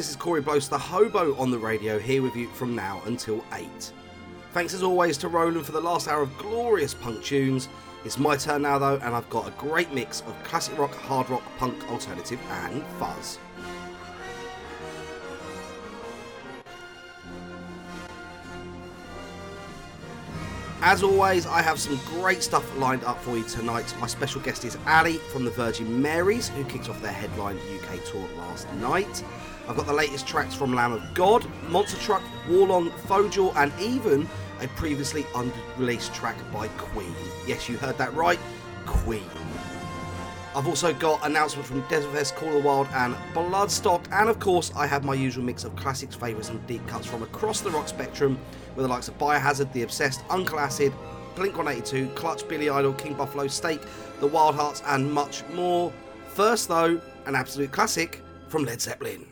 this is Corey Blos, the hobo on the radio, here with you from now until 8. Thanks as always to Roland for the last hour of glorious punk tunes. It's my turn now though, and I've got a great mix of classic rock, hard rock, punk, alternative, and fuzz. As always, I have some great stuff lined up for you tonight. My special guest is Ally from the Virginmarys, who kicked off their headline UK tour last night. I've got the latest tracks from Lamb of God, Monster Truck, Warlung, Phoxjaw, and even a previously unreleased track by Queen. Yes, you heard that right, Queen. I've also got announcements from Desertfest, Call of the Wild, and Bloodstock, and of course, I have my usual mix of classics, favourites, and deep cuts from across the rock spectrum with the likes of Biohazard, The Obsessed, Uncle Acid, Blink 182, Clutch, Billy Idol, King Buffalo, Steak, The Wildhearts, and much more. First, though, an absolute classic from Led Zeppelin.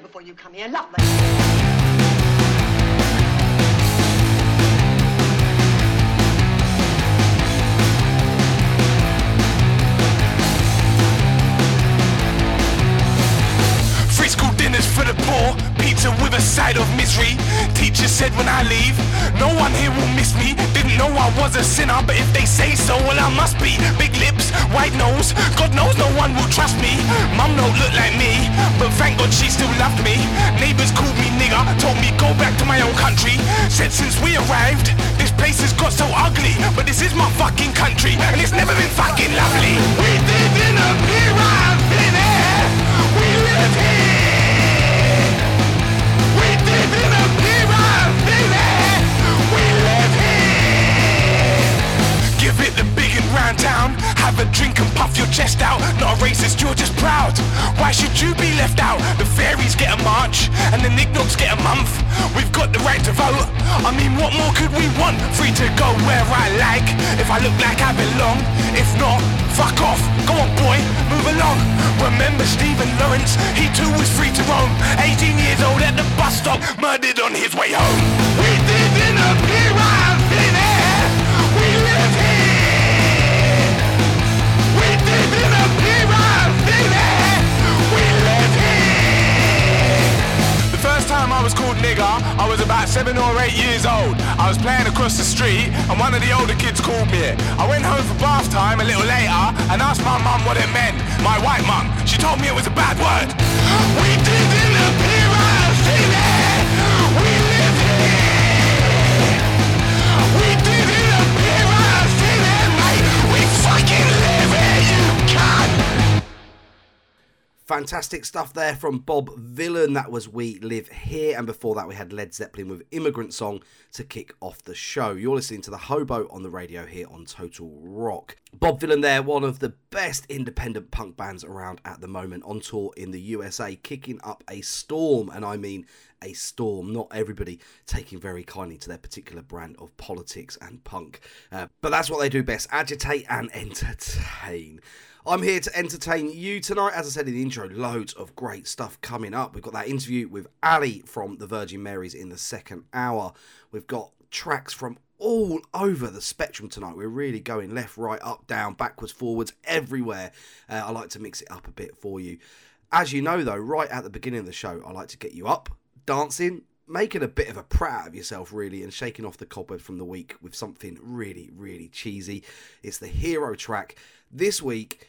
before you come here. Lovely. side of misery. Teacher said when I leave, no one here will miss me. Didn't know I was a sinner, but if they say so, well I must be. Big lips, white nose, God knows no one will trust me. Mum don't look like me, but thank God she still loved me. Neighbors called me nigger, told me go back to my own country. Said since we arrived, this place has got so ugly, but this is my fucking country, and it's never been fucking lovely. We didn't appear, I've been here. We live here. have a drink and puff your chest out. Not racist, you're just proud. Why should you be left out? The fairies get a march, and the nignogs get a month. We've got the right to vote. I mean, what more could we want? Free to go where I like, if I look like I belong. If not, fuck off. Go on, boy, move along. Remember Stephen Lawrence? He too was free to roam. 18 years old at the bus stop, murdered on his way home. We didn't appear. old. I was about seven or eight years old. I was playing across the street, and one of the older kids called me. I went home for bath time a little later and asked my mum what it meant. My white mum, she told me it was a bad word. We didn't appear out of Fantastic stuff there from Bob Vylan. That was We Live Here. And before that, we had Led Zeppelin with Immigrant Song to kick off the show. You're listening to The Hobo on the radio here on Total Rock. Bob Vylan there, one of the best independent punk bands around at the moment, on tour in the USA, kicking up a storm. And I mean a storm. Not everybody taking very kindly to their particular brand of politics and punk. Uh, but that's what they do best agitate and entertain. I'm here to entertain you tonight. As I said in the intro, loads of great stuff coming up. We've got that interview with Ally from the Virginmarys in the second hour. We've got tracks from all over the spectrum tonight. We're really going left, right, up, down, backwards, forwards, everywhere. Uh, I like to mix it up a bit for you. As you know, though, right at the beginning of the show, I like to get you up, dancing, making a bit of a prat out of yourself, really, and shaking off the cobwebs from the week with something really, really cheesy. It's the hero track. This week,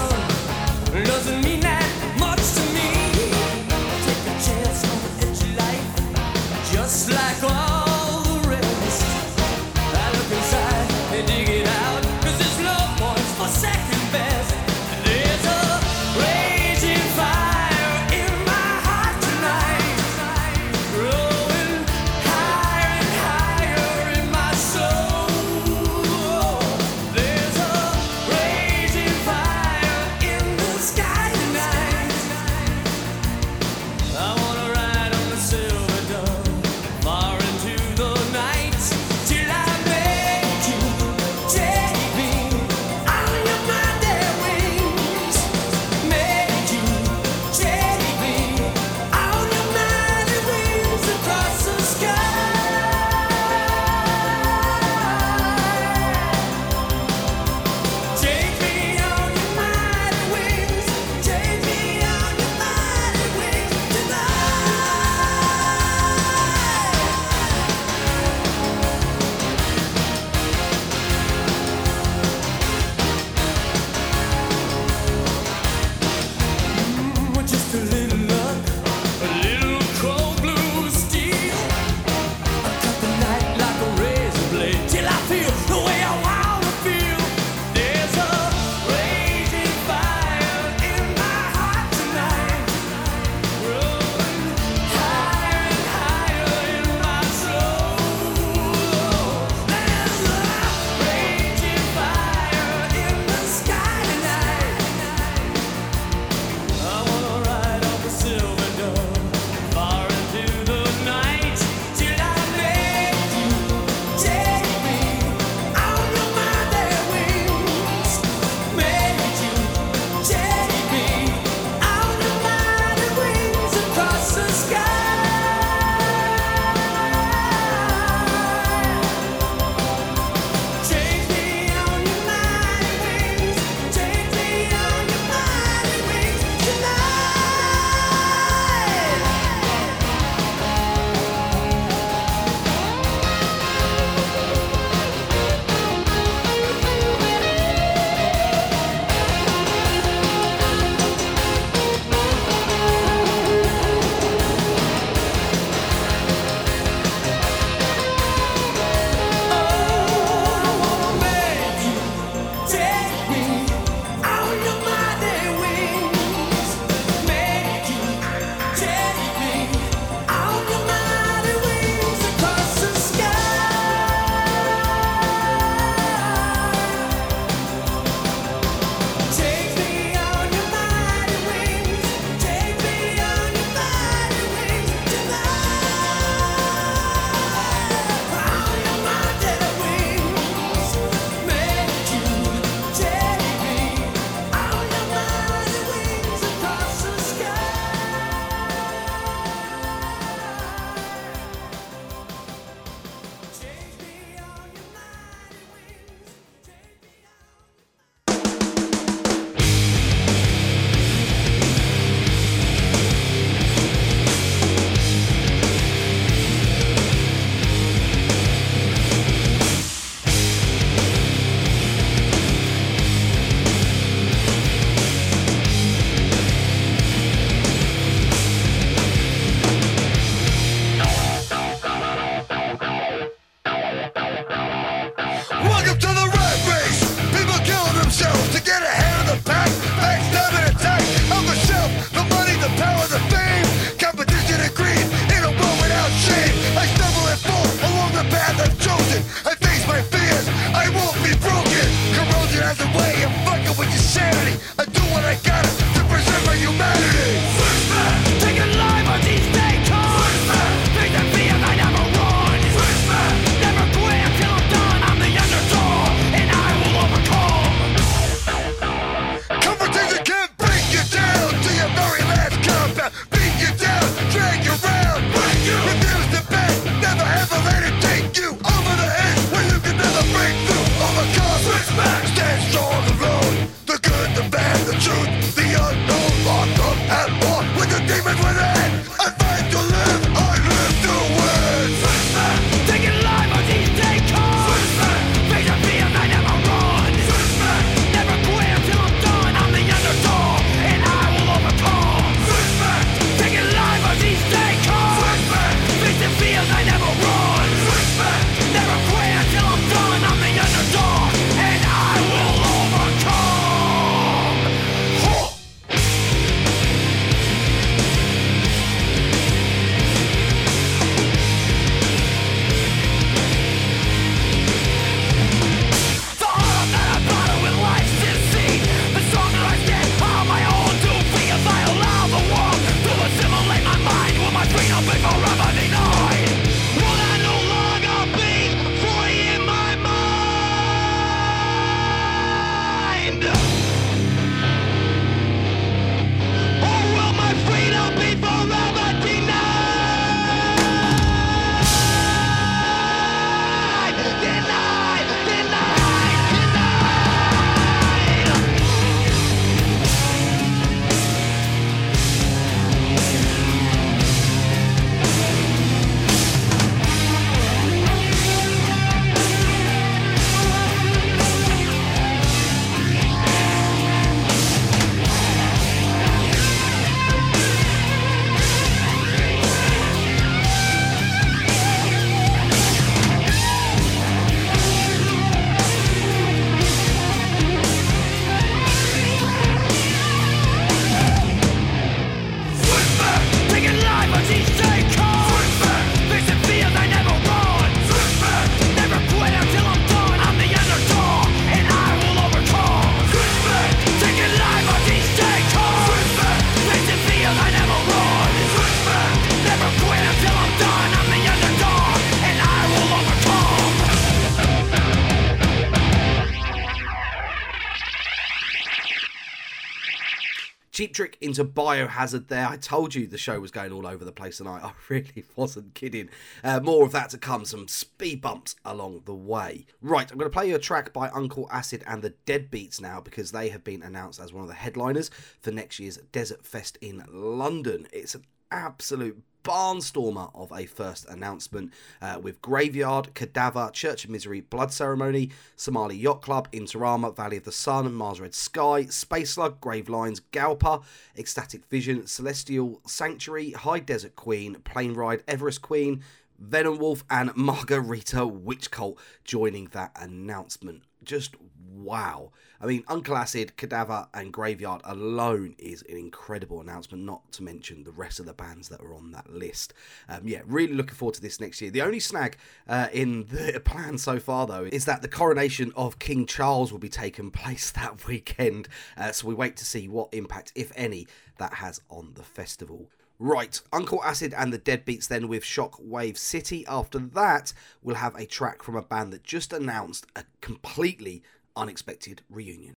Trick into biohazard there. I told you the show was going all over the place tonight. I really wasn't kidding. Uh, more of that to come, some speed bumps along the way. Right, I'm going to play you a track by Uncle Acid and the Deadbeats now because they have been announced as one of the headliners for next year's Desertfest in London. It's an absolute barnstormer of a first announcement uh, with Graveyard, Kadavar, Church of Misery, Blood Ceremony, Somali Yacht Club, Interama, Valley of the Sun, Mars Red Sky, Space Slug, Grave Lines, Galpa, Ecstatic Vision, Celestial Sanctuary, High Desert Queen, Plane Ride, Everest Queen, Venom Wolf, and Margarita Witch Cult joining that announcement. Just wow. I mean, Uncle Acid, Kadavar, and Graveyard alone is an incredible announcement, not to mention the rest of the bands that are on that list. Um, yeah, really looking forward to this next year. The only snag uh, in the plan so far, though, is that the coronation of King Charles will be taking place that weekend. Uh, so we wait to see what impact, if any, that has on the festival. Right, Uncle Acid and the Deadbeats then with Shockwave City. After that, we'll have a track from a band that just announced a completely unexpected reunion.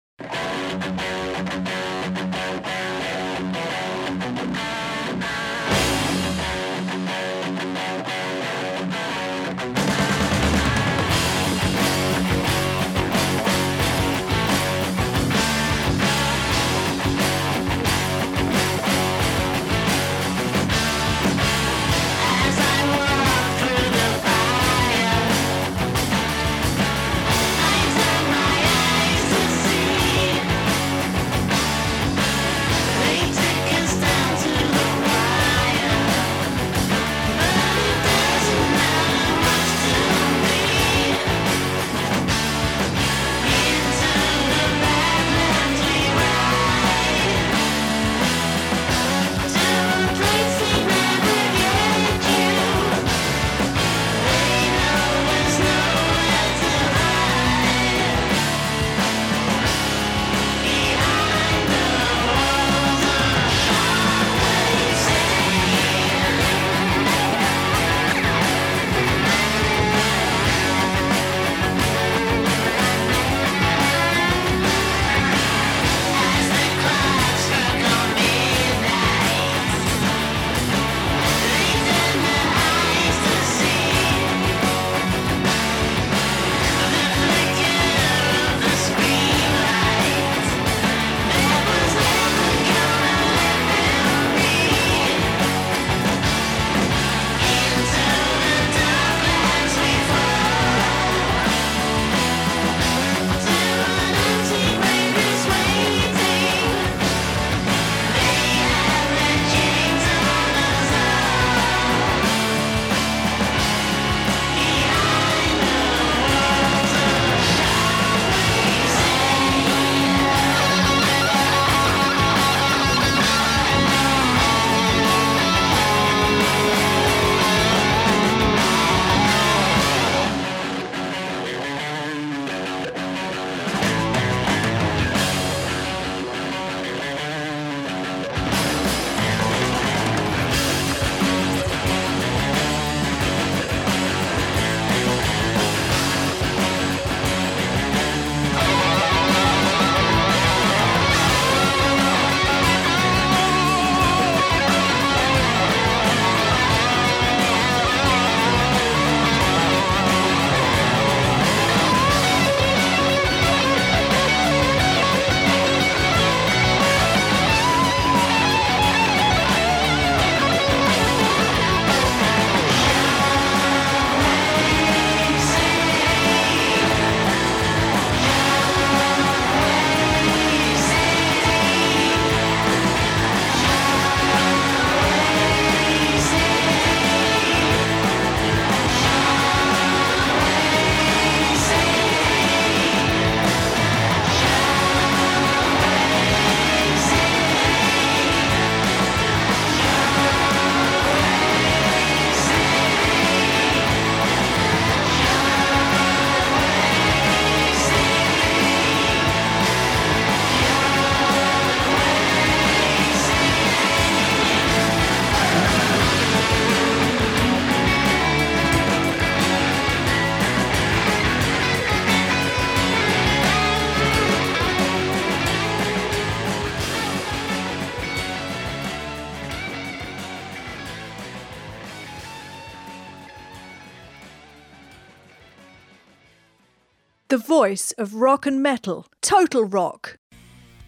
Voice of rock and metal. Total Rock.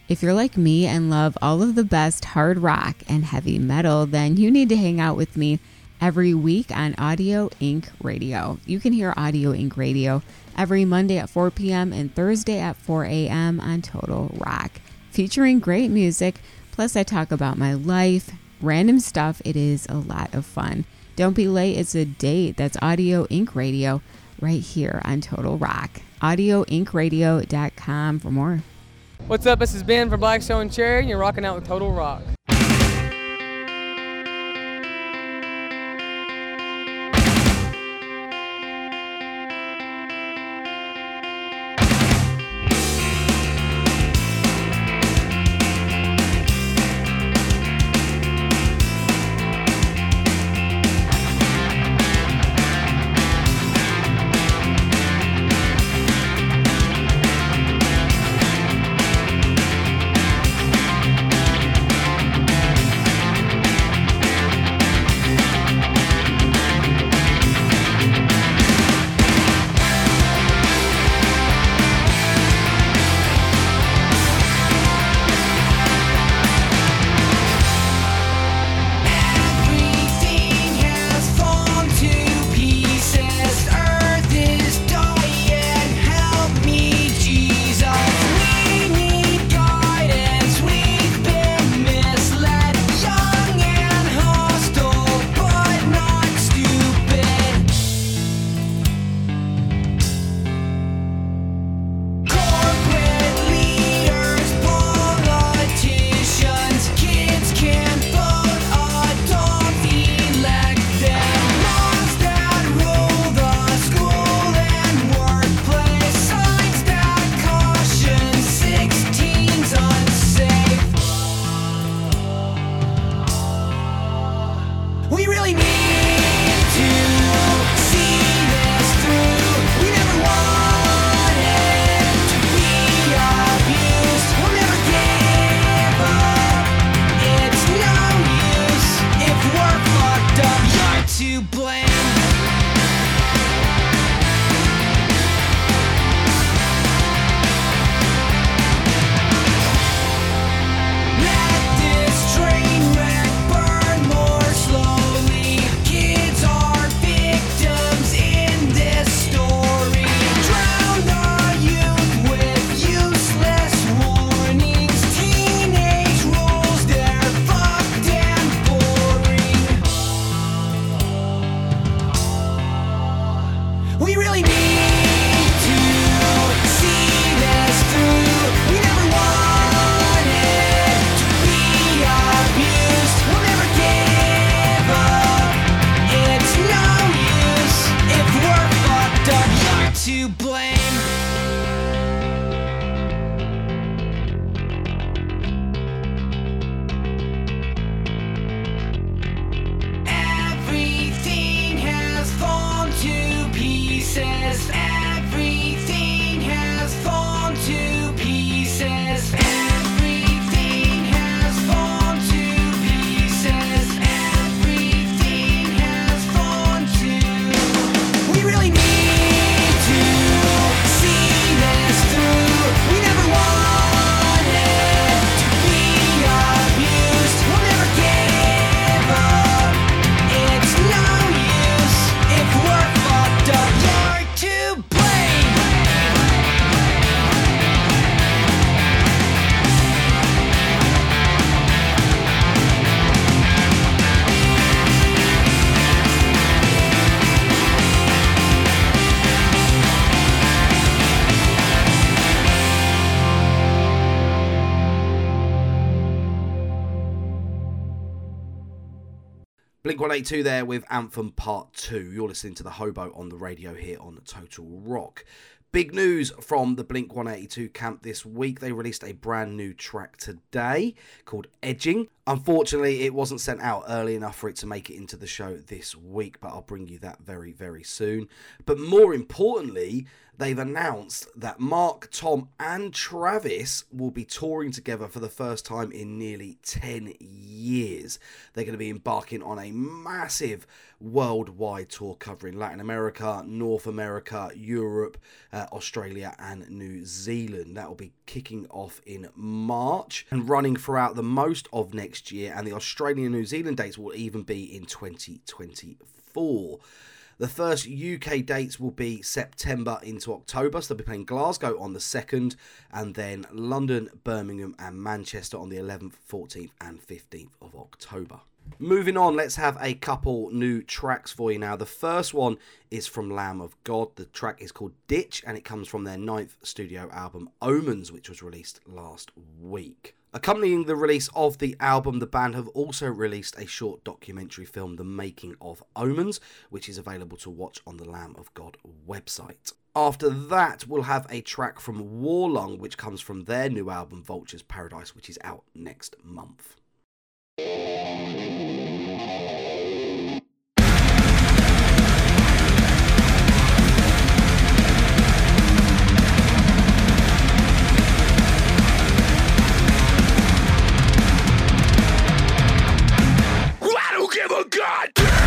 If you're like me and love all of the best hard rock and heavy metal, then you need to hang out with me every week on Audio Ink Radio. You can hear Audio Ink Radio every Monday at 4 p.m. and Thursday at 4 a.m. on Total Rock, featuring great music. Plus, I talk about my life, random stuff. It is a lot of fun. Don't be late. It's a date. That's Audio Ink Radio right here on Total Rock. AudioInkRadio.com for more. What's up? This is Ben from Black Stone Cherry, and you're rocking out with Total Rock. Blink 182 there with Anthem Part 2. You're listening to the Hobo on the radio here on Total Rock. Big news from the Blink 182 camp this week. They released a brand new track today called Edging. Unfortunately, it wasn't sent out early enough for it to make it into the show this week, but I'll bring you that very, very soon. But more importantly, they've announced that Mark, Tom, and Travis will be touring together for the first time in nearly 10 years. They're going to be embarking on a massive worldwide tour covering Latin America, North America, Europe, uh, Australia, and New Zealand. That will be kicking off in March and running throughout the most of next year, and the Australian and New Zealand dates will even be in 2024. The first UK dates will be September into October, so they'll be playing Glasgow on the 2nd, and then London, Birmingham, and Manchester on the 11th, 14th, and 15th of October. Moving on, let's have a couple new tracks for you now. The first one is from Lamb of God. The track is called Ditch, and it comes from their ninth studio album, Omens, which was released last week. Accompanying the release of the album, the band have also released a short documentary film, The Making of Omens, which is available to watch on the Lamb of God website. After that, we'll have a track from Warlung, which comes from their new album, Vulture's Paradise, which is out next month. A god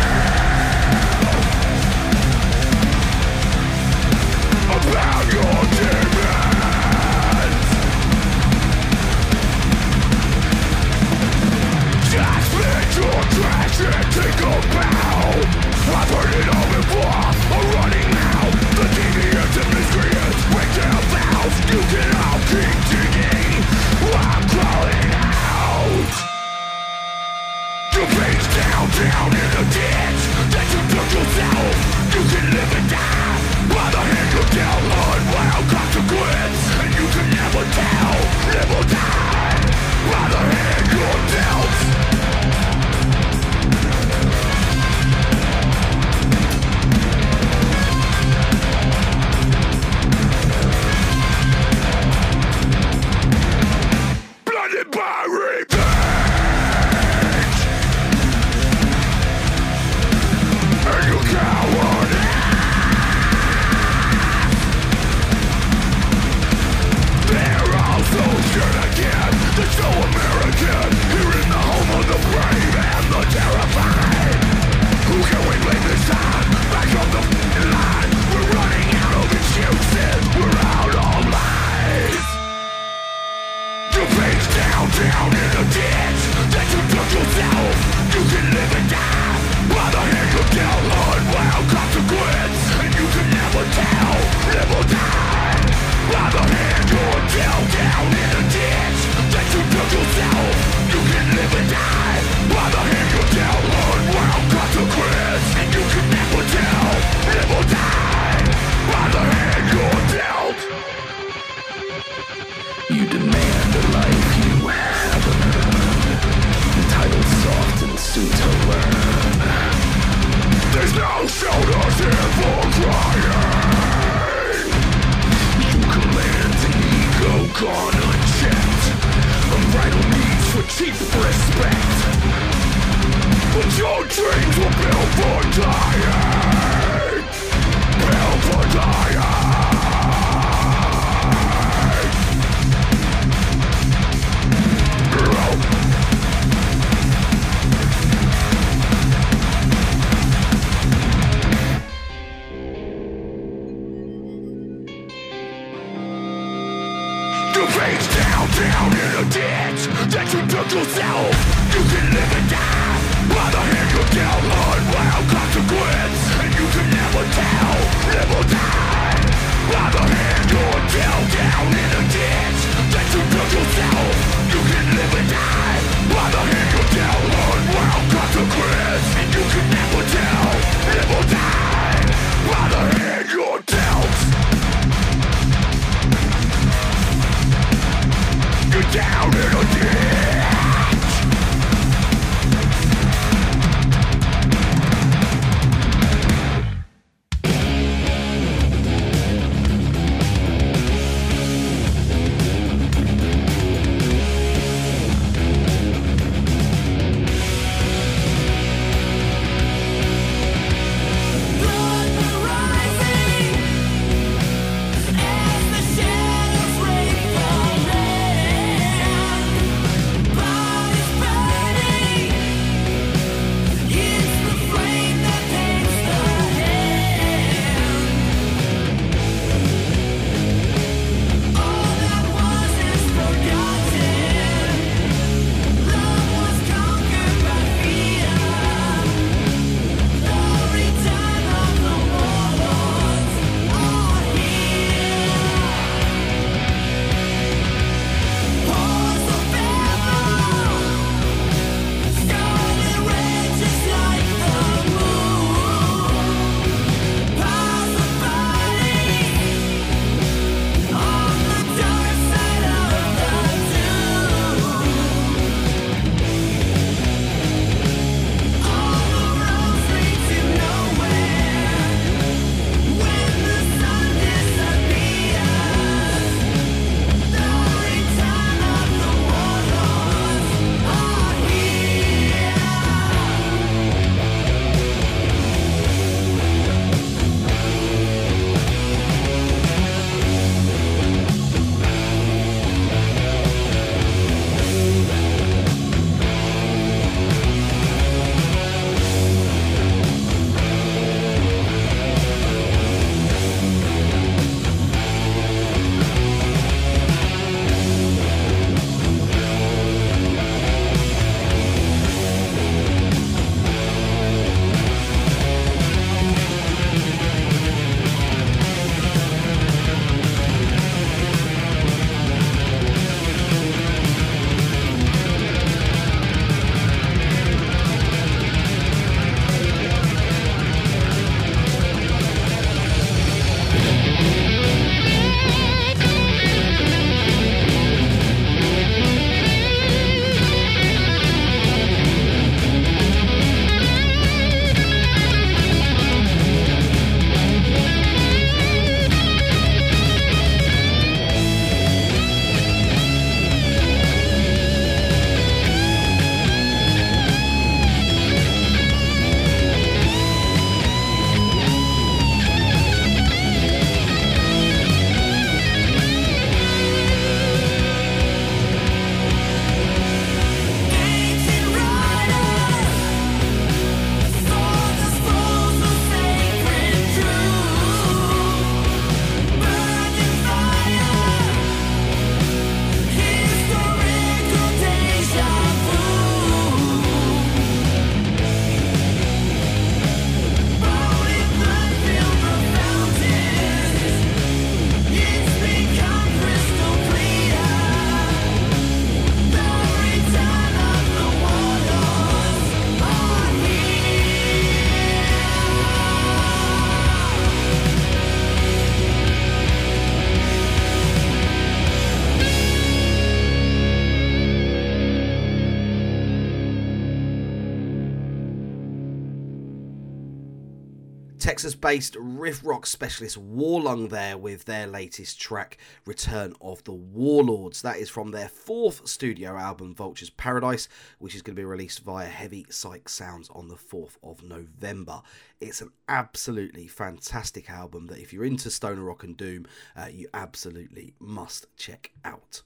Texas based riff rock specialist Warlung there with their latest track, Return of the Warlords. That is from their fourth studio album, Vulture's Paradise, which is going to be released via Heavy Psych Sounds on the 4th of November. It's an absolutely fantastic album that if you're into stoner rock and doom, uh, you absolutely must check out.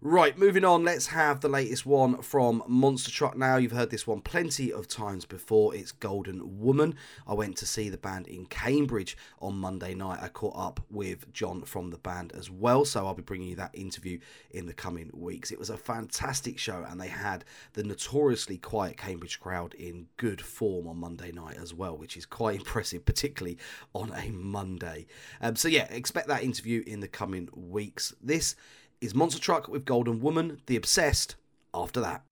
Right, moving on, let's have the latest one from Monster Truck now. You've heard this one plenty of times before. It's Golden Woman. I went to see the band in Cambridge on Monday night. I caught up with John from the band as well, so I'll be bringing you that interview in the coming weeks. It was a fantastic show, and they had the notoriously quiet Cambridge crowd in good form on Monday night as well, which is quite impressive, particularly on a Monday. Um, so, yeah, expect that interview in the coming weeks. This is Monster Truck with Golden Woman, The Obsessed, after that.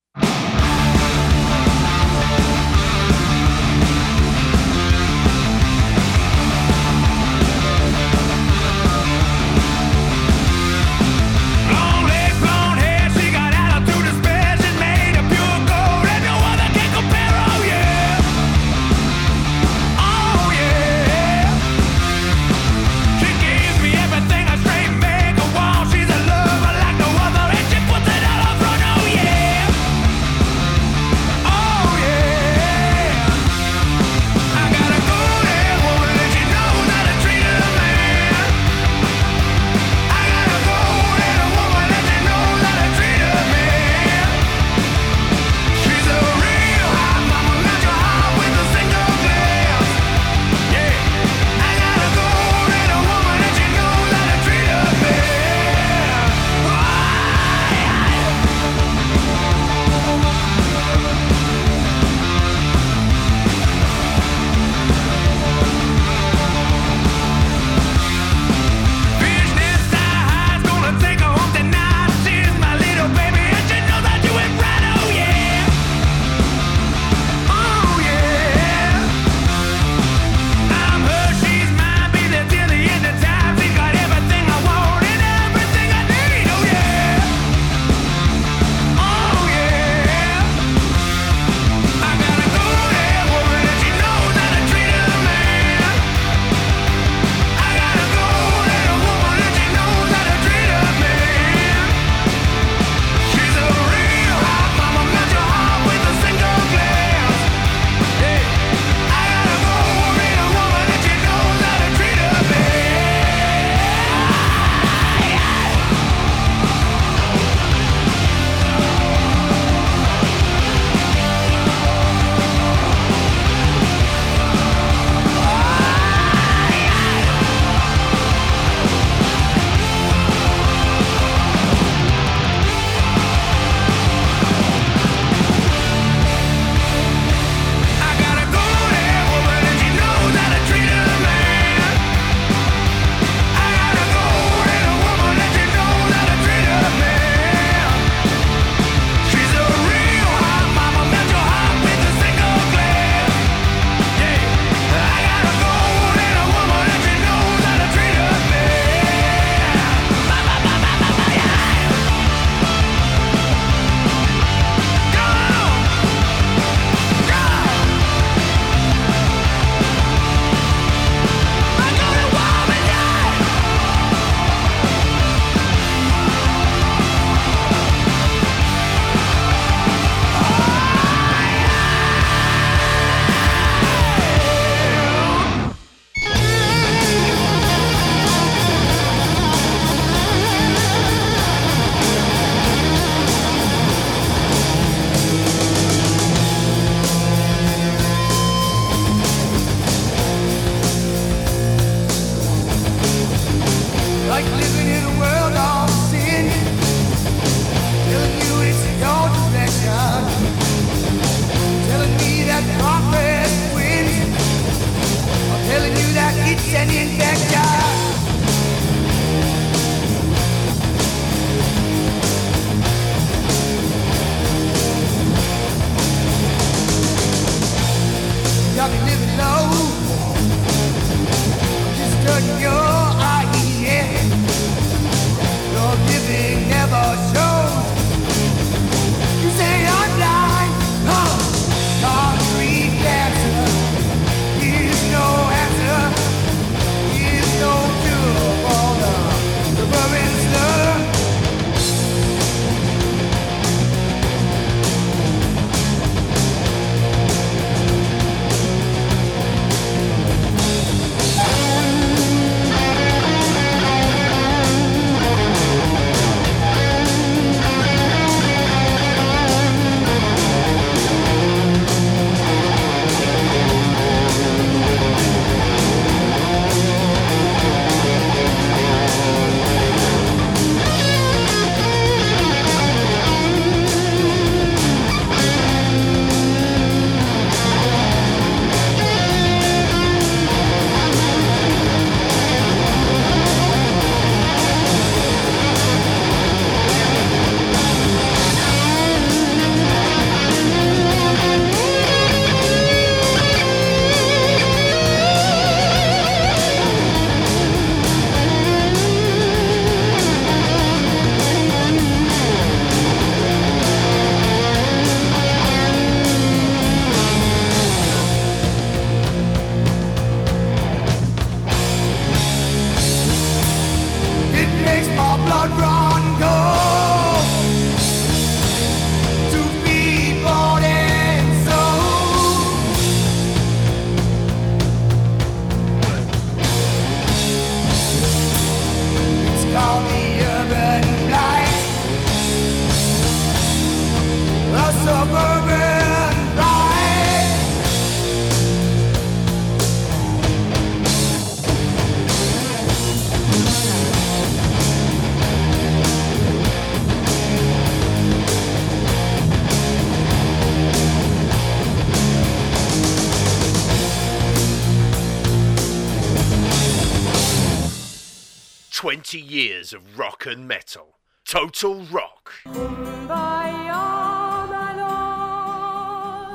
Total rock.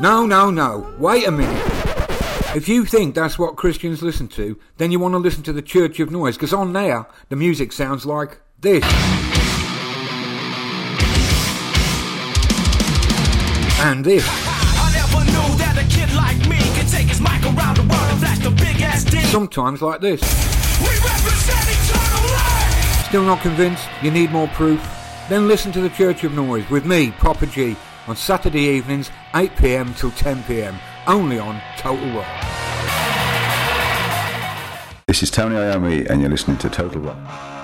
No, no, no. Wait a minute. If you think that's what Christians listen to, then you want to listen to the Church of Noise, because on there, the music sounds like this. And this. I never knew that a kid like me could take his mic around the world and flash the big ass dick. Sometimes like this. Still not convinced? You need more proof? Then listen to the Church of Noise with me, Proper G, on Saturday evenings, 8pm till 10pm, only on Total Rock. This is Tony Iommi, and you're listening to Total Rock.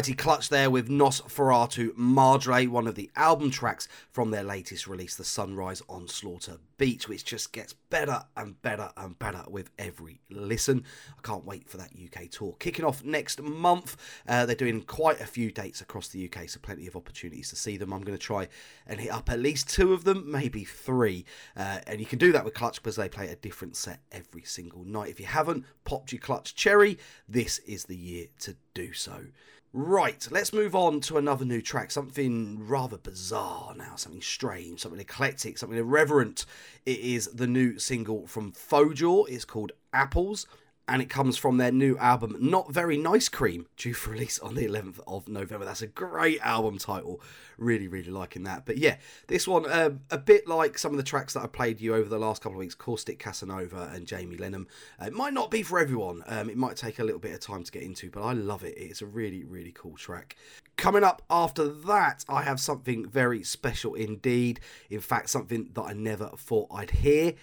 Mighty Clutch there with Nos Nosferatu Madre, one of the album tracks from their latest release, The Sunrise on Slaughter Beach, which just gets better and better and better with every listen. I can't wait for that UK tour. Kicking off next month, uh, they're doing quite a few dates across the UK, so plenty of opportunities to see them. I'm going to try and hit up at least two of them, maybe three. Uh, and you can do that with Clutch because they play a different set every single night. If you haven't popped your Clutch Cherry, this is the year to do so. Right, let's move on to another new track, something rather bizarre now, something strange, something eclectic, something irreverent. It is the new single from Phoxjaw. It's called Apples and it comes from their new album, Not Very Nice Cream, due for release on the 11th of November. That's a great album title. Really, really liking that. But yeah, this one, uh, a bit like some of the tracks that I played you over the last couple of weeks, Caustic Casanova and Jamie Lenham. Uh, it might not be for everyone. Um, it might take a little bit of time to get into, but I love it. It's a really, really cool track. Coming up after that, I have something very special indeed. In fact, something that I never thought I'd hear.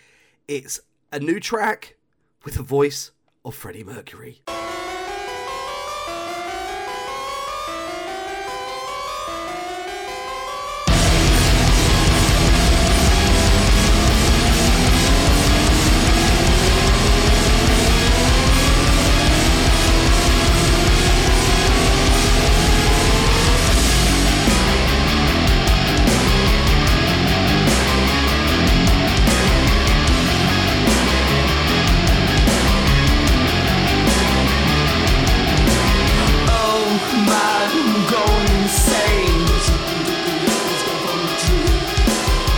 It's a new track with a voice of Freddie Mercury.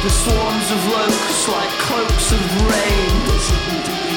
The swarms of locusts like cloaks of rain.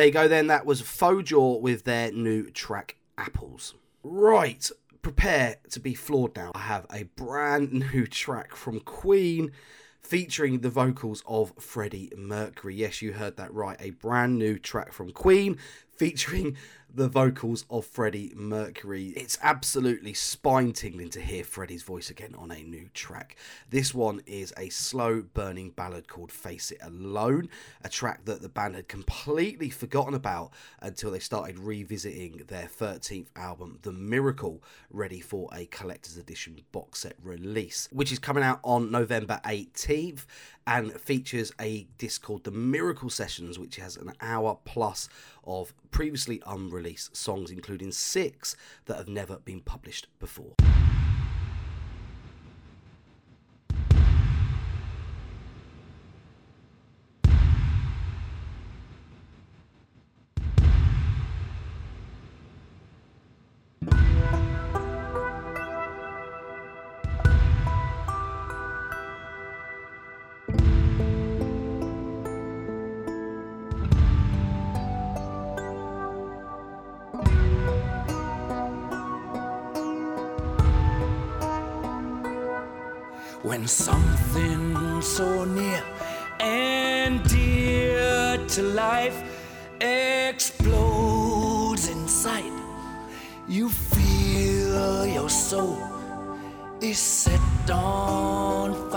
There you go, then. That was Phoxjaw with their new track, Apples. Right, prepare to be floored now. I have a brand new track from Queen featuring the vocals of Freddie Mercury. Yes, you heard that right. A brand new track from Queen featuring the vocals of Freddie Mercury. It's absolutely spine tingling to hear Freddie's voice again on a new track. This one is a slow burning ballad called Face It Alone, a track that the band had completely forgotten about until they started revisiting their 13th album, The Miracle, ready for a collector's edition box set release, which is coming out on November 18th and features a disc called The Miracle Sessions, which has an hour plus of previously unreleased songs, including six that have never been published before. When something so near and dear to life explodes inside, you feel your soul is set on fire.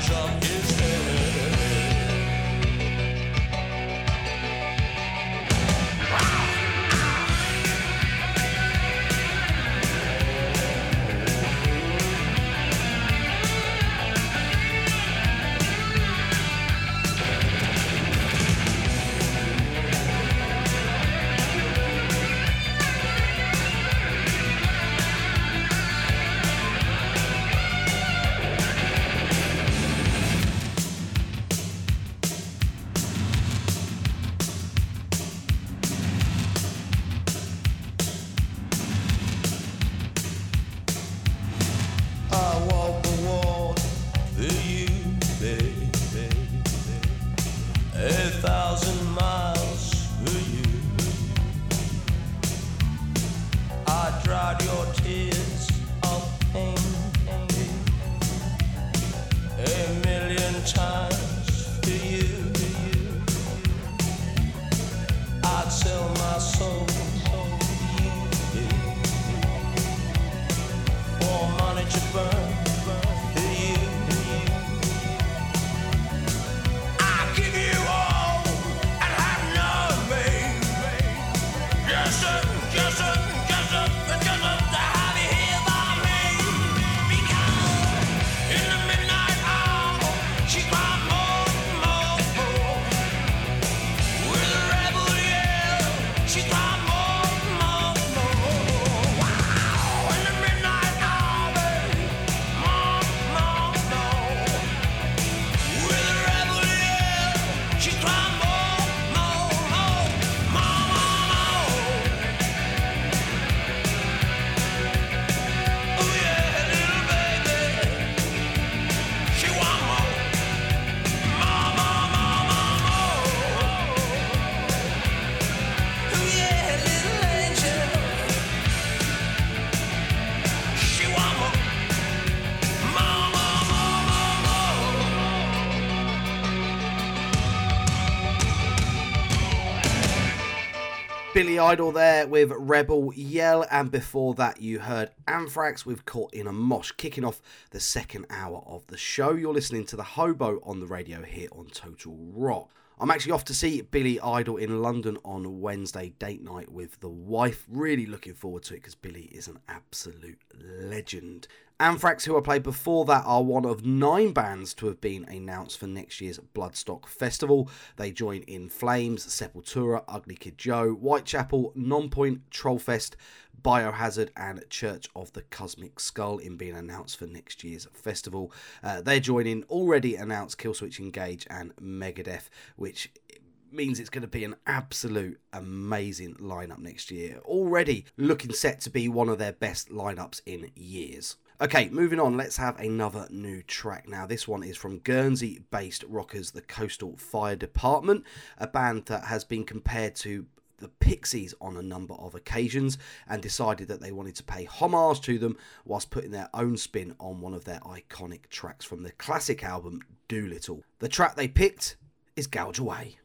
Jean. Idol there with Rebel Yell, and before that, you heard Anthrax with Caught in a Mosh, kicking off the second hour of the show. You're listening to The Hobo on the radio here on Total Rock. I'm actually off to see Billy Idol in London on Wednesday, date night with the wife. Really looking forward to it because Billy is an absolute legend. Anthrax, who I played before that, are one of nine bands to have been announced for next year's Bloodstock Festival. They join in Flames, Sepultura, Ugly Kid Joe, Whitechapel, Nonpoint, Trollfest, Biohazard, and Church of the Cosmic Skull in being announced for next year's festival. Uh, they're joining already announced Killswitch Engage and Megadeth, which means it's going to be an absolute amazing lineup next year. Already looking set to be one of their best lineups in years. Okay, moving on, let's have another new track now. This one is from Guernsey based rockers The Coastal Fire Department, a band that has been compared to the Pixies on a number of occasions and decided that they wanted to pay homage to them whilst putting their own spin on one of their iconic tracks from the classic album Doolittle. The track they picked is Gouge Away.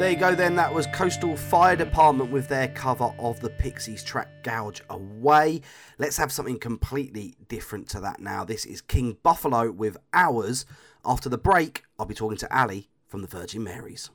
There you go, then. That was Coastal Fire Department with their cover of the Pixies track Gouge Away. Let's have something completely different to that now. This is King Buffalo with Hours. After the break, I'll be talking to Ally from the Virginmarys.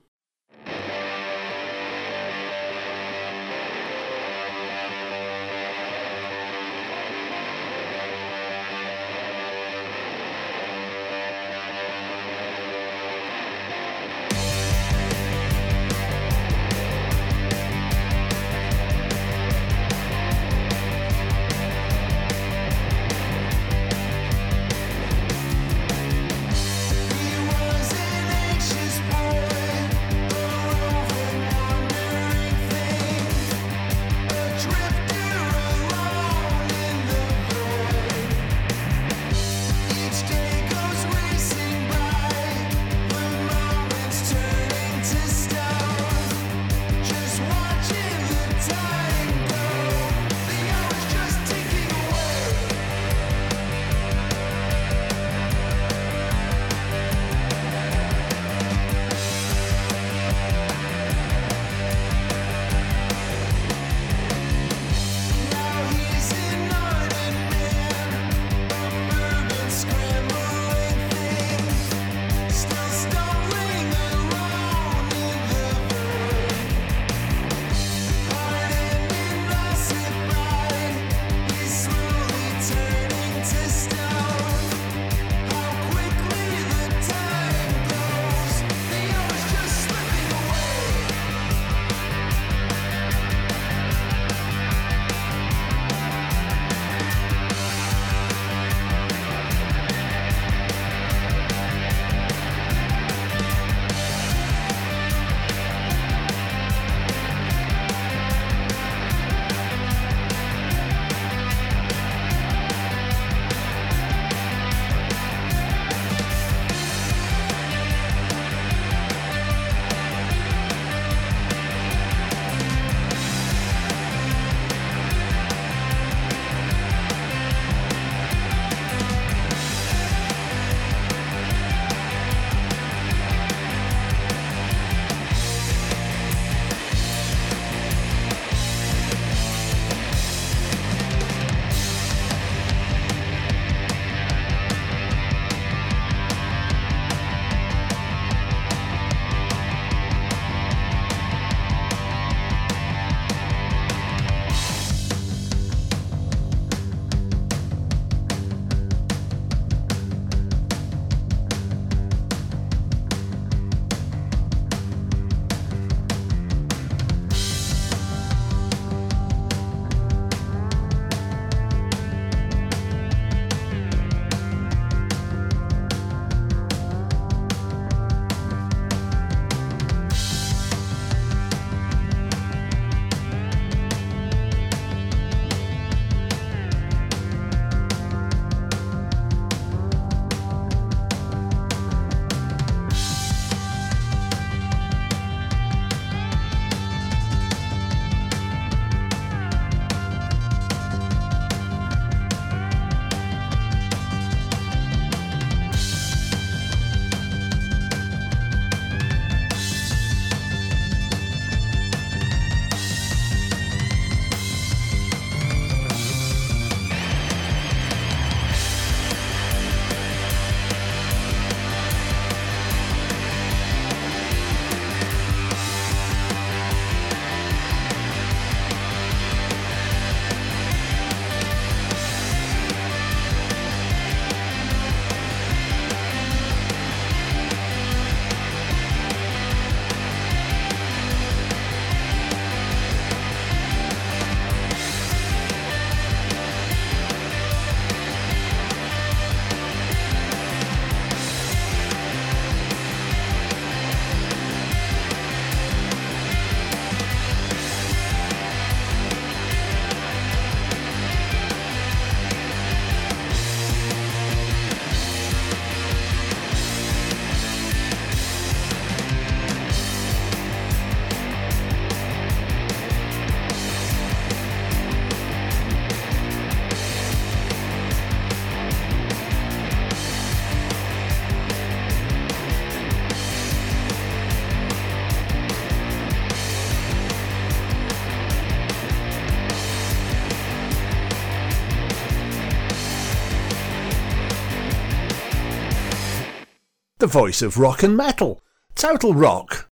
The voice of rock and metal. Total Rock.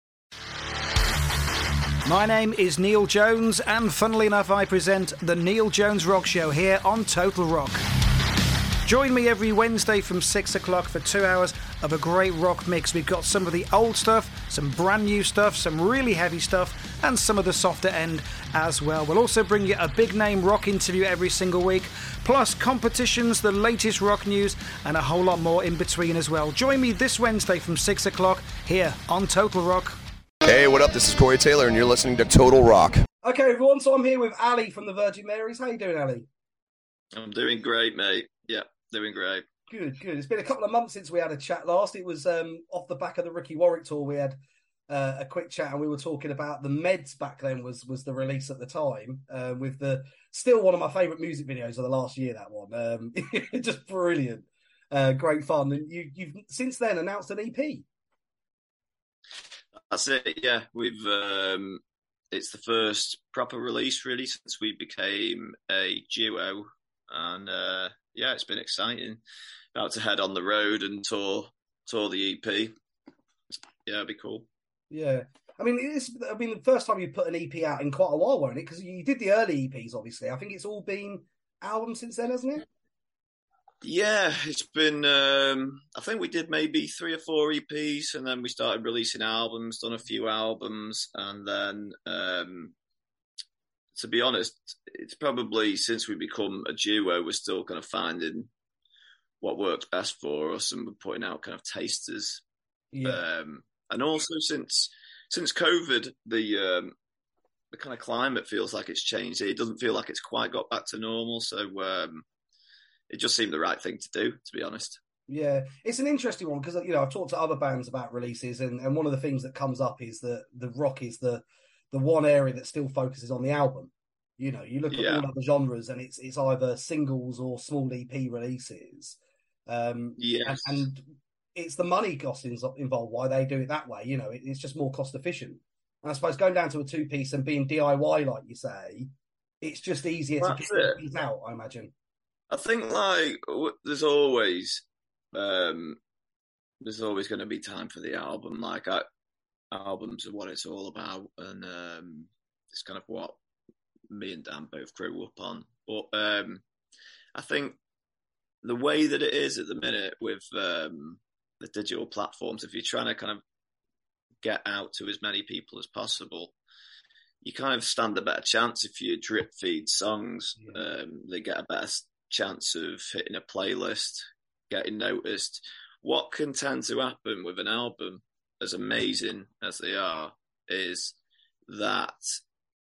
My name is Neil Jones, and funnily enough, I present the Neil Jones Rock Show here on Total Rock. Join me every Wednesday from 6 o'clock for two hours of a great rock mix. We've got some of the old stuff, some brand new stuff, some really heavy stuff, and some of the softer end as well. We'll also bring you a big name rock interview every single week, plus competitions, the latest rock news, and a whole lot more in between as well. Join me this Wednesday from 6 o'clock here on Total Rock. Hey, what up? This is Corey Taylor, and you're listening to Total Rock. Okay, everyone. So I'm here with Ally from the Virginmarys. How you doing, Ally? I'm doing great, mate. Yeah, doing great. Good, good. It's been a couple of months since we had a chat last. It was um, off the back of the Ricky Warwick tour. We had uh, a quick chat, and we were talking about the Meds back then. Was was the release at the time uh, with the still one of my favourite music videos of the last year. That one, um, just brilliant, uh, great fun. And you, you've since then announced an EP. That's it. Yeah, we've. Um, it's the first proper release really since we became a duo, and uh, yeah, it's been exciting. About to head on the road and tour tour the EP. Yeah, it'd be cool. Yeah. I mean, it's, I mean, the first time you put an EP out in quite a while, wasn't it? Because you did the early EPs, obviously. I think it's all been albums since then, hasn't it? Yeah, it's been. Um, I think we did maybe three or four EPs, and then we started releasing albums. Done a few albums, and then, um, to be honest, it's probably since we become a duo, we're still kind of finding what works best for us, and we're putting out kind of tasters. Yeah. Um, and also since since COVID, the um, the kind of climate feels like it's changed. It doesn't feel like it's quite got back to normal. So um, it just seemed the right thing to do, to be honest. Yeah, it's an interesting one because you know I've talked to other bands about releases, and, and one of the things that comes up is that the rock is the the one area that still focuses on the album. You know, you look at Yeah. all other genres, and it's it's either singles or small EP releases. Um, Yes. and, and it's the money costings involved why they do it that way. You know, it, it's just more cost efficient. And I suppose going down to a two piece and being DIY, like you say, it's just easier to That's get it. these out. I imagine. I think like there's always um, there's always going to be time for the album. Like I, albums are what it's all about, and um, it's kind of what me and Dan both grew up on. But um, I think the way that it is at the minute with um, the digital platforms, if you're trying to kind of get out to as many people as possible, you kind of stand a better chance if you drip feed songs. Um, they get a better chance of hitting a playlist, getting noticed. What can tend to happen with an album, as amazing as they are, is that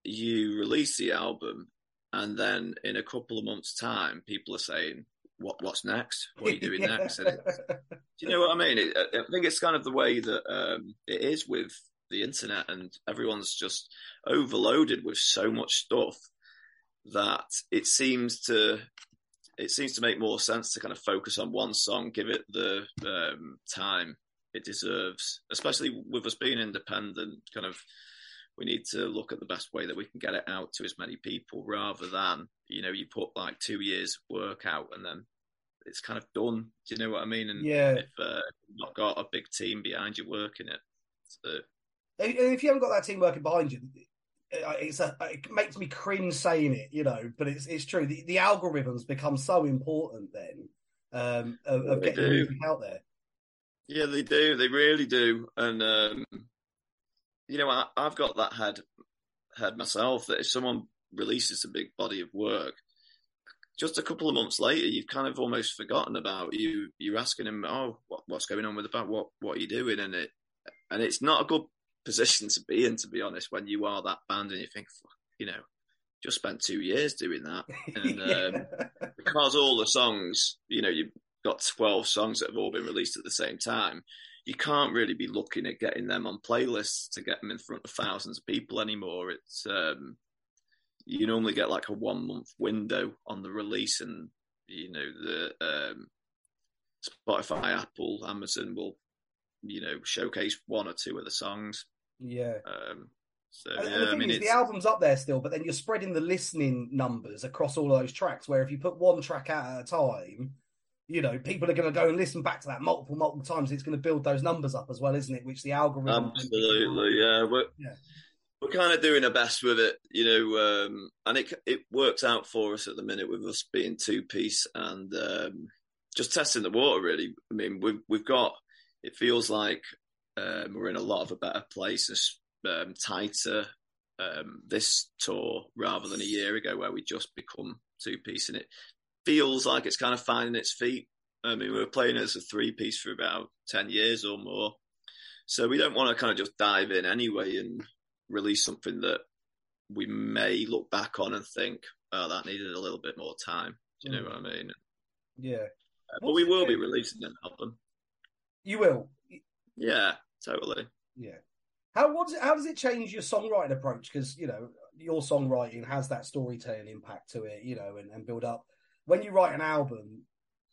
you release the album and then in a couple of months' time, people are saying, "What? What's next? What are you doing next?" And it, do you know what I mean? It, I think it's kind of the way that um, it is with the internet, and everyone's just overloaded with so much stuff that it seems to it seems to make more sense to kind of focus on one song, give it the um, time it deserves, especially with us being independent. Kind of, we need to look at the best way that we can get it out to as many people, rather than you know you put like two years work out and then it's kind of done. Do you know what I mean? And Yeah. if uh, you've not got a big team behind you working it, so, if you haven't got that team working behind you, it's a, it makes me cringe saying it, you know. But it's it's true. The, the algorithms become so important then um, of, of getting do. music out there. Yeah, they do. They really do. And um, you know, I, I've got that head head myself that if someone releases a big body of work, just a couple of months later, you've kind of almost forgotten about you. You're asking him, "Oh, what, what's going on with the band? What what are you doing?" And it and it's not a good position to be in, to be honest. When you are that band and you think, "Fuck," you know, just spent two years doing that, and um, because all the songs, you know, you've got 12 songs that have all been released at the same time, you can't really be looking at getting them on playlists to get them in front of thousands of people anymore. It's, um, you normally get like a one month window on the release, and, you know, the um, Spotify, Apple, Amazon will, you know, showcase one or two of the songs. Yeah. Um, so, And, and yeah, the I thing mean, is, it's, the album's up there still, but then you're spreading the listening numbers across all of those tracks. Where if you put one track out at a time, you know, people are going to go and listen back to that multiple, multiple times. It's going to build those numbers up as well, isn't it? Which the algorithm. Absolutely, yeah. We're, Yeah. We're kind of doing our best with it, you know, um, and it it works out for us at the minute with us being two piece and um, just testing the water. Really, I mean, we've we've got. It feels like um, we're in a lot of a better place, um, tighter um, this tour rather than a year ago where we just become two piece, and it feels like it's kind of finding its feet. I mean, we were playing as a three piece for about ten years or more, so we don't want to kind of just dive in anyway and release something that we may look back on and think, oh, that needed a little bit more time. Do you know Mm. what I mean? Yeah. Uh, but we will be releasing an album. You will. Yeah, totally. Yeah. How what does it, how does it change your songwriting approach? Because you know your songwriting has that storytelling impact to it, you know, and, and build up. When you write an album,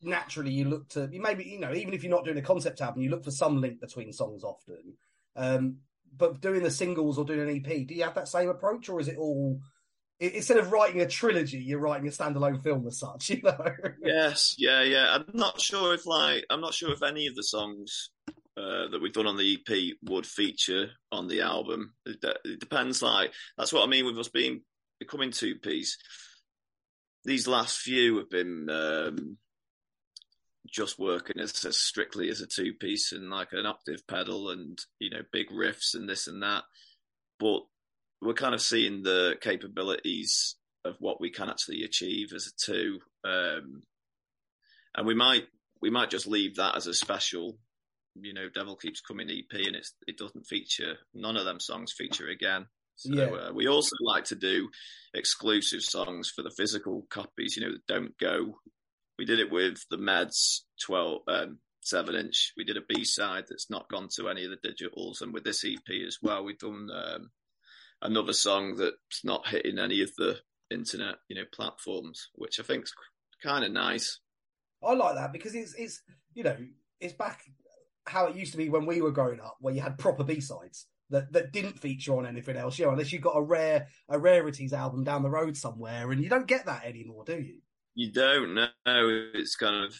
naturally you look to you maybe you know even if you're not doing a concept album, you look for some link between songs often. Um, but doing the singles or doing an EP, do you have that same approach, or is it all instead of writing a trilogy, you're writing a standalone film as such? You know. Yes, yeah, yeah. I'm not sure if like I'm not sure if any of the songs uh, that we've done on the EP would feature on the album. It, it depends. Like that's what I mean with us being becoming two piece. These last few have been um, just working as, as strictly as a two piece and like an octave pedal and you know big riffs and this and that. But we're kind of seeing the capabilities of what we can actually achieve as a two. Um, and we might we might just leave that as a special you know devil keeps coming ep and it's it doesn't feature none of them songs feature again so Yeah. uh, we also like to do exclusive songs for the physical copies you know that don't go we did it with the meds 12 um, 7 inch we did a b-side that's not gone to any of the digitals and with this ep as well we've done um, another song that's not hitting any of the internet you know platforms which i think's kind of nice I like that because it's it's you know it's back how it used to be when we were growing up, where you had proper B sides that that didn't feature on anything else. You know, unless you got a rare a rarities album down the road somewhere, and you don't get that anymore, do you? You don't know. It's kind of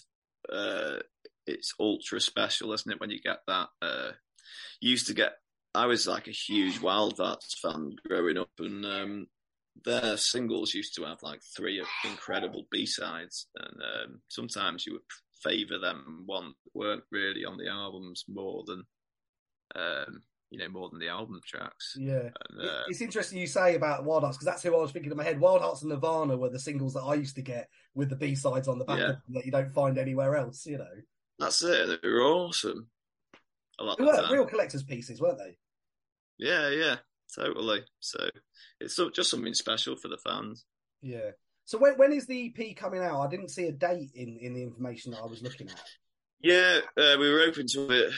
uh, it's ultra special, isn't it? When you get that. Uh, you used to get. I was like a huge Wildhearts fan growing up, and um, their singles used to have like three incredible B sides, and um, sometimes you would favour them one that weren't really on the albums more than. Um, you know, more than the album tracks. Yeah, And, uh, it's interesting you say about Wildhearts because that's who I was thinking in my head. Wildhearts and Nirvana were the singles that I used to get with the B sides on the back Yeah. of them that you don't find anywhere else. You know, that's it. They were awesome. A lot they were time. real collector's pieces, weren't they? Yeah, yeah, totally. So it's just something special for the fans. Yeah. So when when is the EP coming out? I didn't see a date in in the information that I was looking at. Yeah, uh, we were open to it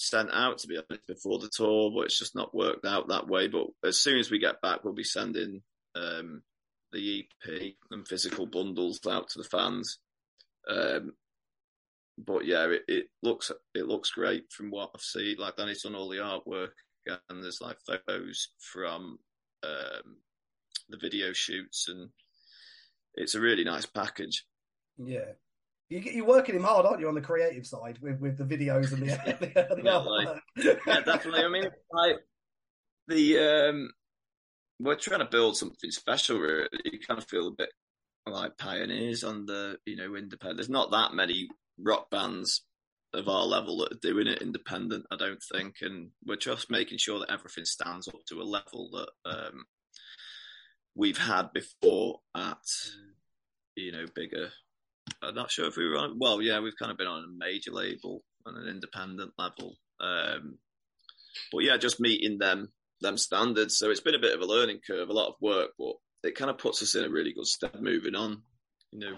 sent out to be honest before the tour, but it's just not worked out that way. But as soon as we get back, we'll be sending um, the EP and physical bundles out to the fans. Um, but yeah, it, it looks it looks great from what I've seen. Like Danny's done all the artwork, and there's like photos from um, the video shoots, and it's a really nice package. Yeah. You, you're working him hard, aren't you, on the creative side with, with the videos and the, the, the yeah, definitely. I mean, like the um, we're trying to build something special. Really, you kind of feel a bit like pioneers on the you know independent. There's not that many rock bands of our level that are doing it independent. I don't think, and we're just making sure that everything stands up to a level that um, we've had before at you know bigger. I'm not sure if we were on. Well, yeah, we've kind of been on a major label on an independent level. Um, but yeah, just meeting them them standards. So it's been a bit of a learning curve, a lot of work, but it kind of puts us in a really good step moving on. You know,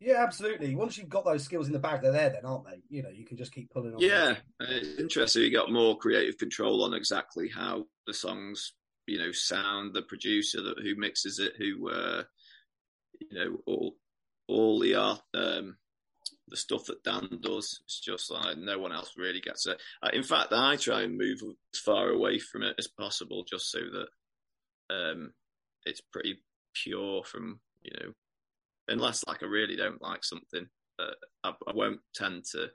Yeah, absolutely. Once you've got those skills in the bag, they're there then, aren't they? You know, you can just keep pulling on. yeah, it's interesting. You got more creative control on exactly how the songs, you know, sound. The producer that who mixes it, who, uh, you know, all all the art, um, the stuff that Dan does. It's just like no one else really gets it. Uh, in fact, I try and move as far away from it as possible, just so that um, it's pretty pure from you know, unless like I really don't like something, uh, I, I won't tend to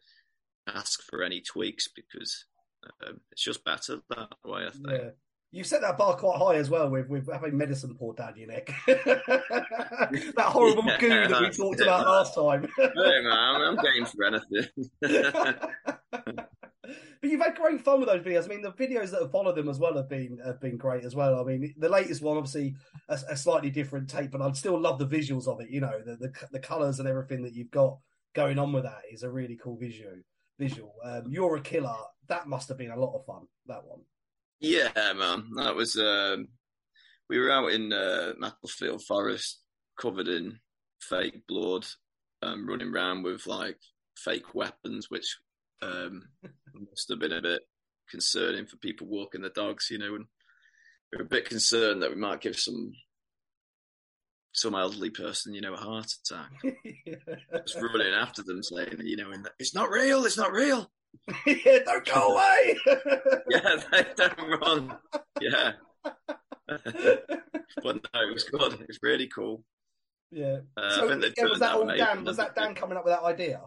ask for any tweaks because um, it's just better that way. I think. Yeah. You set that bar quite high as well with, with having medicine poured down your neck. that horrible Yeah, goo that we talked it, about man. last time. Hey, man, I'm, I'm game for anything. But you've had great fun with those videos. I mean, the videos that have followed them as well have been have been great as well. I mean, the latest one, obviously, a, a slightly different take, but I still love the visuals of it. You know, the the, the colors and everything that you've got going on with that is a really cool visual. Visual. Um, You're a killer. That must have been a lot of fun. That one. Yeah, man, that was. Um, we were out in uh, Macclesfield Forest, covered in fake blood, um, running around with like fake weapons, which um, must have been a bit concerning for people walking the dogs, you know. And we were a bit concerned that we might give some some elderly person, you know, a heart attack. Just running after them, saying, you know, it's not real, it's not real. yeah, don't go away. yeah, don't run. Yeah. but no, it was good. It was really cool. Yeah. Uh, so yeah, was turned that all Dan? Was that Dan coming up with that idea?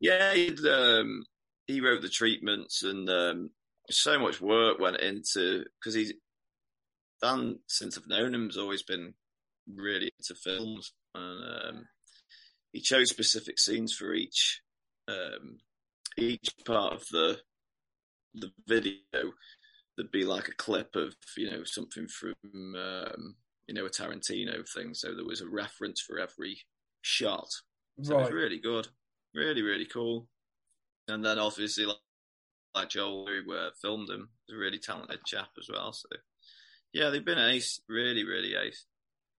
Yeah, um, he wrote the treatments, and um, so much work went into because he's Dan since I've known him has always been really into films, and um, he chose specific scenes for each um, each part of the the video. There'd be like a clip of you know something from um, you know a Tarantino thing, so there was a reference for every shot. So it was Right. really good, really really cool. And then obviously like, like Joel who uh, filmed him, is a really talented chap as well. So yeah, they've been ace, really really ace.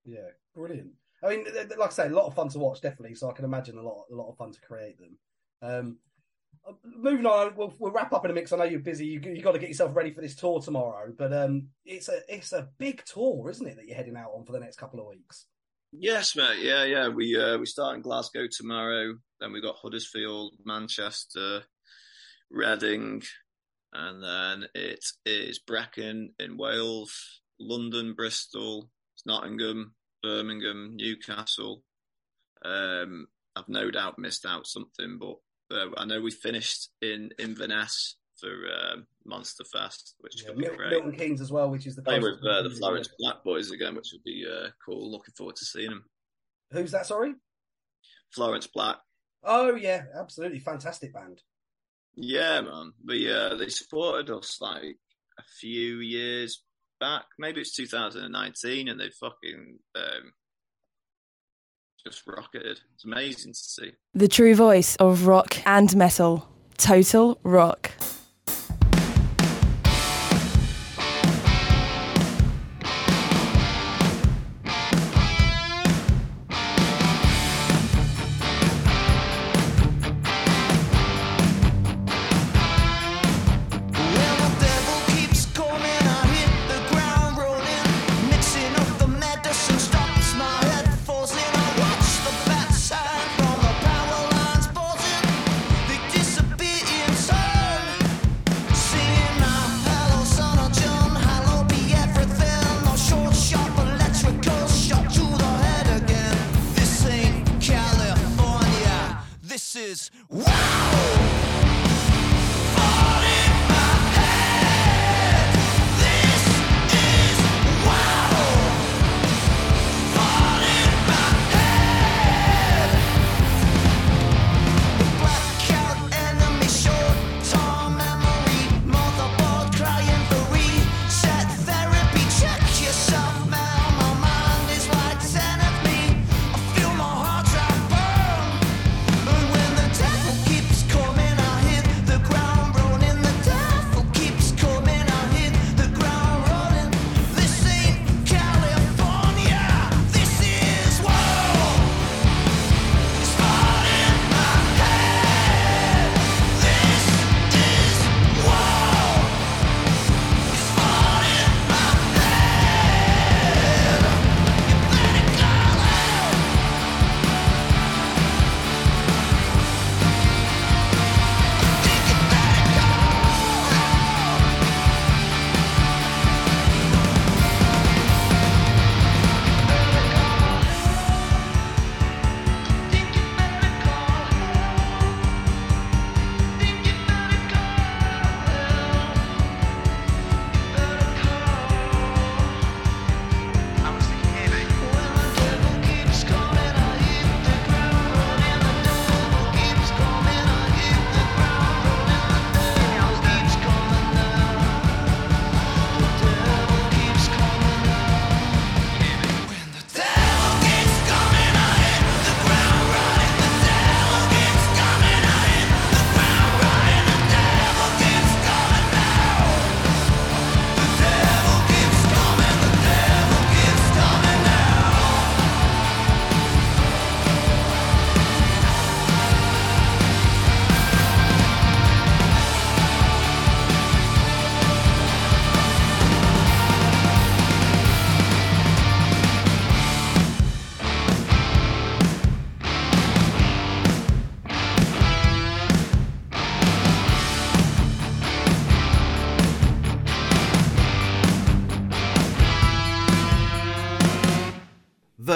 Yeah, brilliant. I mean, like I say, a lot of fun to watch, definitely. So I can imagine a lot, a lot of fun to create them. Um, moving on, we'll, we'll wrap up in a mix. I know you're busy. You you got to get yourself ready for this tour tomorrow, but um, it's a it's a big tour, isn't it? That you're heading out on for the next couple of weeks. Yes, mate. Yeah, yeah. We uh, we start in Glasgow tomorrow. Then we got Huddersfield, Manchester, Reading, and then it is Brecon in Wales, London, Bristol, Nottingham, Birmingham, Newcastle. Um, I've no doubt missed out something, but uh, I know we finished in Inverness for um, Monster Fest, which could be Mil- great. Milton Keynes as well, which is the Playing with uh, the Florence Black Boys again, which would be uh, cool. Looking forward to seeing them. Who's that? Sorry. Florence Black. Oh yeah, absolutely fantastic band. Yeah, man. We uh, they supported us like a few years back. Maybe it's 2019, and they fucking um, just rocketed. It's amazing to see. The true voice of rock and metal. Total Rock.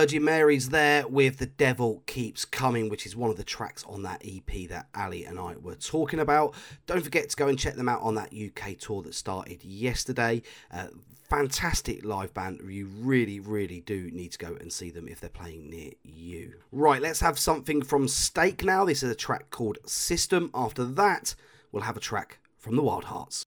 Virginmarys there with The Devil Keeps Coming, which is one of the tracks on that EP that Ally and I were talking about. Don't forget to go and check them out on that UK tour that started yesterday. Uh, fantastic live band. You really, really do need to go and see them if they're playing near you. Right, let's have something from Steak now. This is a track called System. After that, we'll have a track from the Wildhearts.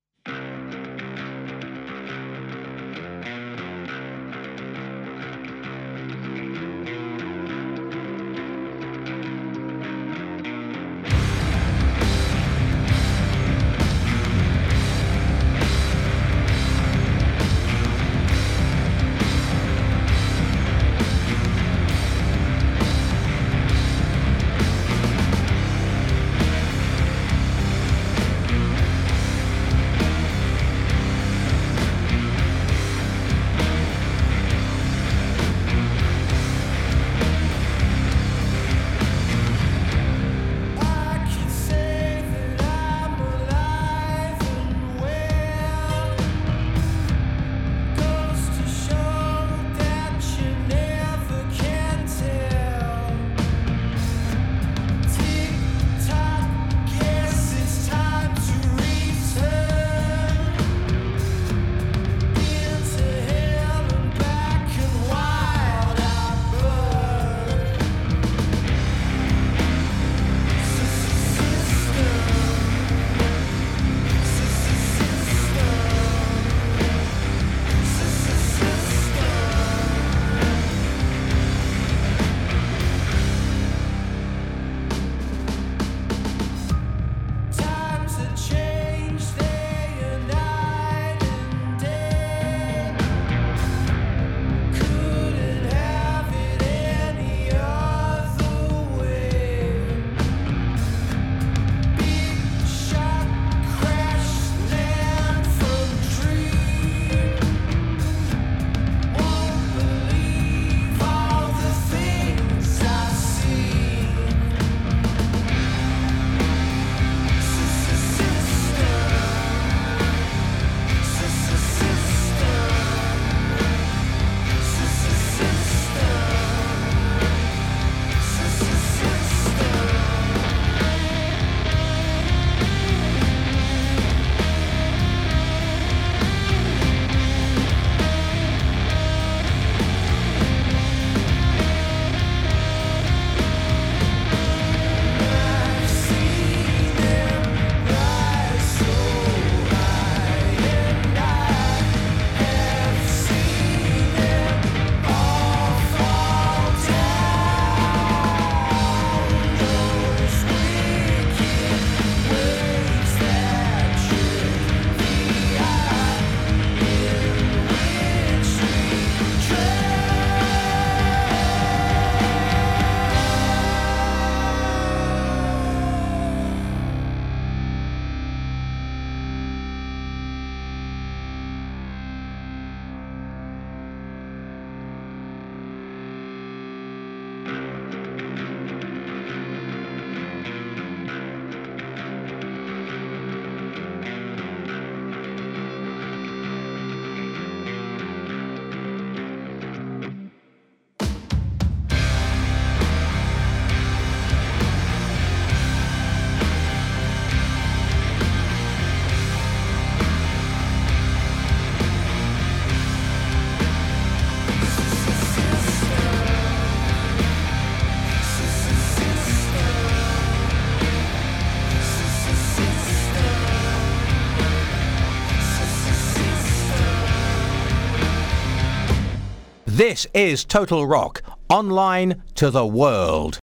This is Total Rock, online to the world.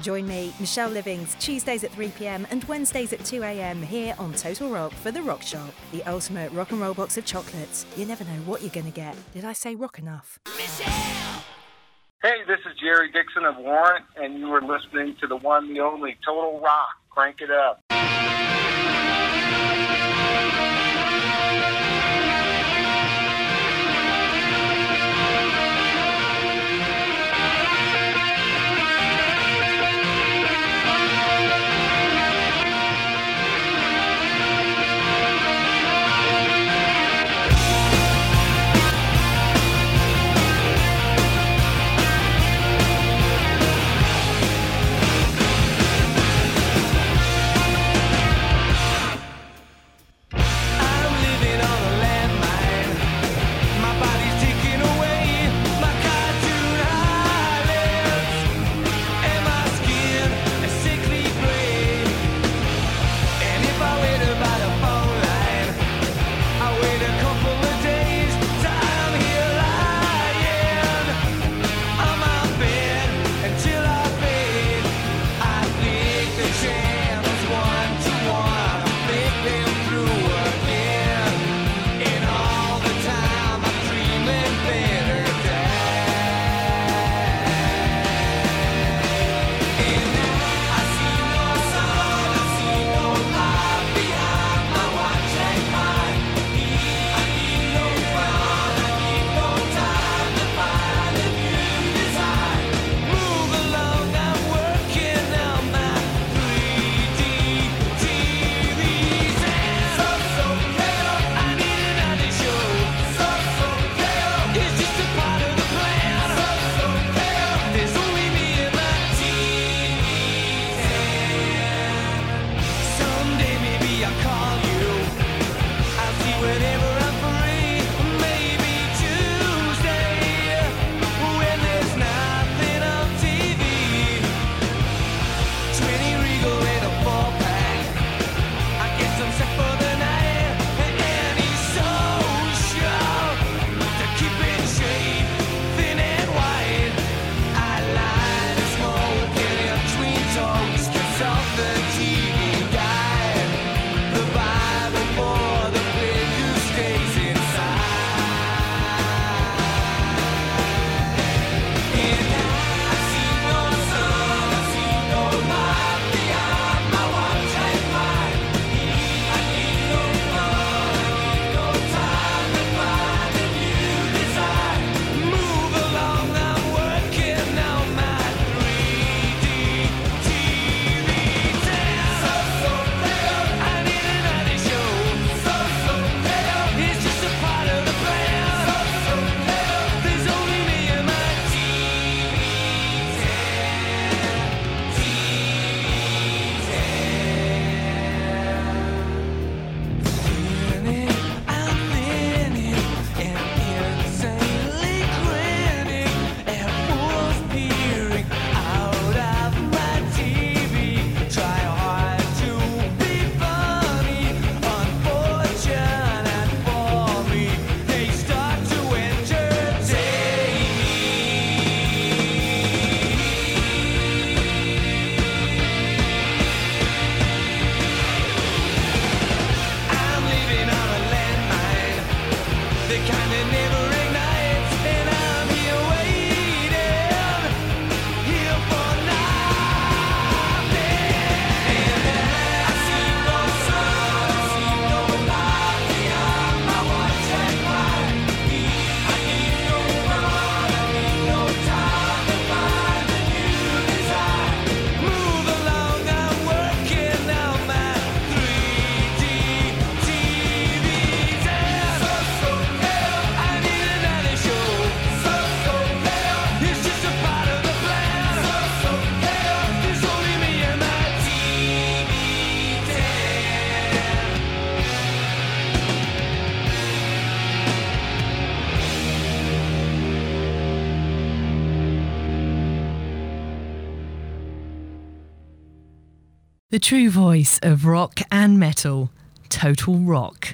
Join me, Michelle Livings, Tuesdays at 3pm and Wednesdays at 2am here on Total Rock for The Rock Shop, the ultimate rock and roll box of chocolates. You never know what you're going to get. Did I say rock enough? Hey, this is Jerry Dixon of Warrant, and you are listening to the one, the only Total Rock. Crank it up. True voice of rock and metal. Total Rock.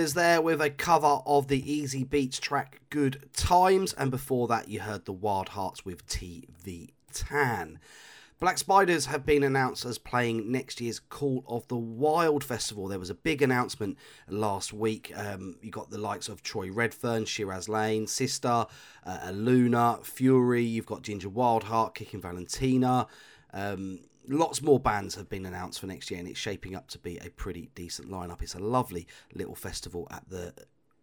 Black there with a cover of the Easybeats track Good Times, and before that, you heard the Wildhearts with TV Tan. Black Spiders have been announced as playing next year's Call of the Wild Festival. There was a big announcement last week. Um, you got the likes of Troy Redfern, Shiraz Lane, Sister, uh, Luna, Fury. You've got Ginger Wildheart, Kicking Valentina. Um, lots more bands have been announced for next year, and it's shaping up to be a pretty decent lineup. It's a lovely little festival at the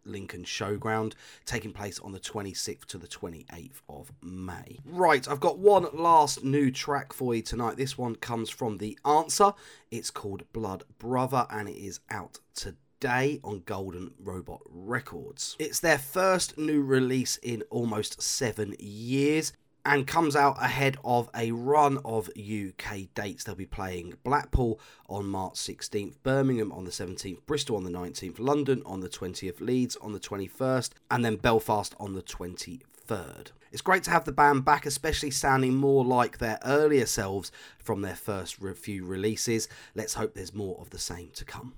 Lincoln Showground, taking place on the 26th to the 28th of May. Right, I've got one last new track for you tonight. This one comes from The Answer. It's called Blood Brother, and it is out today on Golden Robot Records. It's their first new release in almost seven years and comes out ahead of a run of UK dates. They'll be playing Blackpool on March 16th, Birmingham on the 17th, Bristol on the 19th, London on the 20th, Leeds on the 21st, and then Belfast on the 23rd. It's great to have the band back, especially sounding more like their earlier selves from their first few releases. Let's hope there's more of the same to come.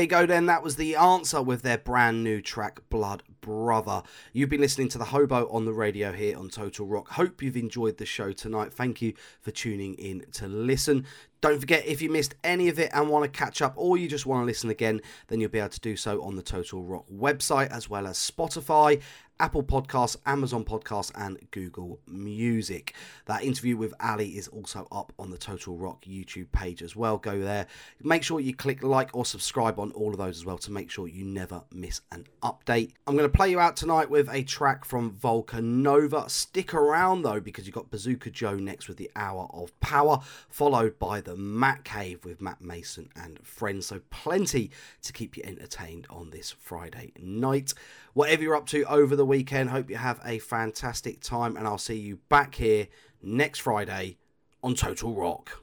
There you go, then. That was the answer with their brand new track, Blood Brother. You've been listening to The Hobo on the radio here on Total Rock. Hope you've enjoyed the show tonight. Thank you for tuning in to listen. Don't forget, if you missed any of it and want to catch up or you just want to listen again, then you'll be able to do so on the Total Rock website as well as Spotify, Apple Podcasts, Amazon Podcasts, and Google Music. That interview with Ally is also up on the Total Rock YouTube page as well. Go there. Make sure you click like or subscribe on all of those as well to make sure you never miss an update. I'm going to play you out tonight with a track from Volcanova. Stick around though because you've got Bazooka Joe next with the Hour of Power, followed by the Matt Cave with Matt Mason and friends. So plenty to keep you entertained on this Friday night. Whatever you're up to over the weekend, hope you have a fantastic time, and I'll see you back here next Friday on Total Rock.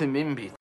Kim,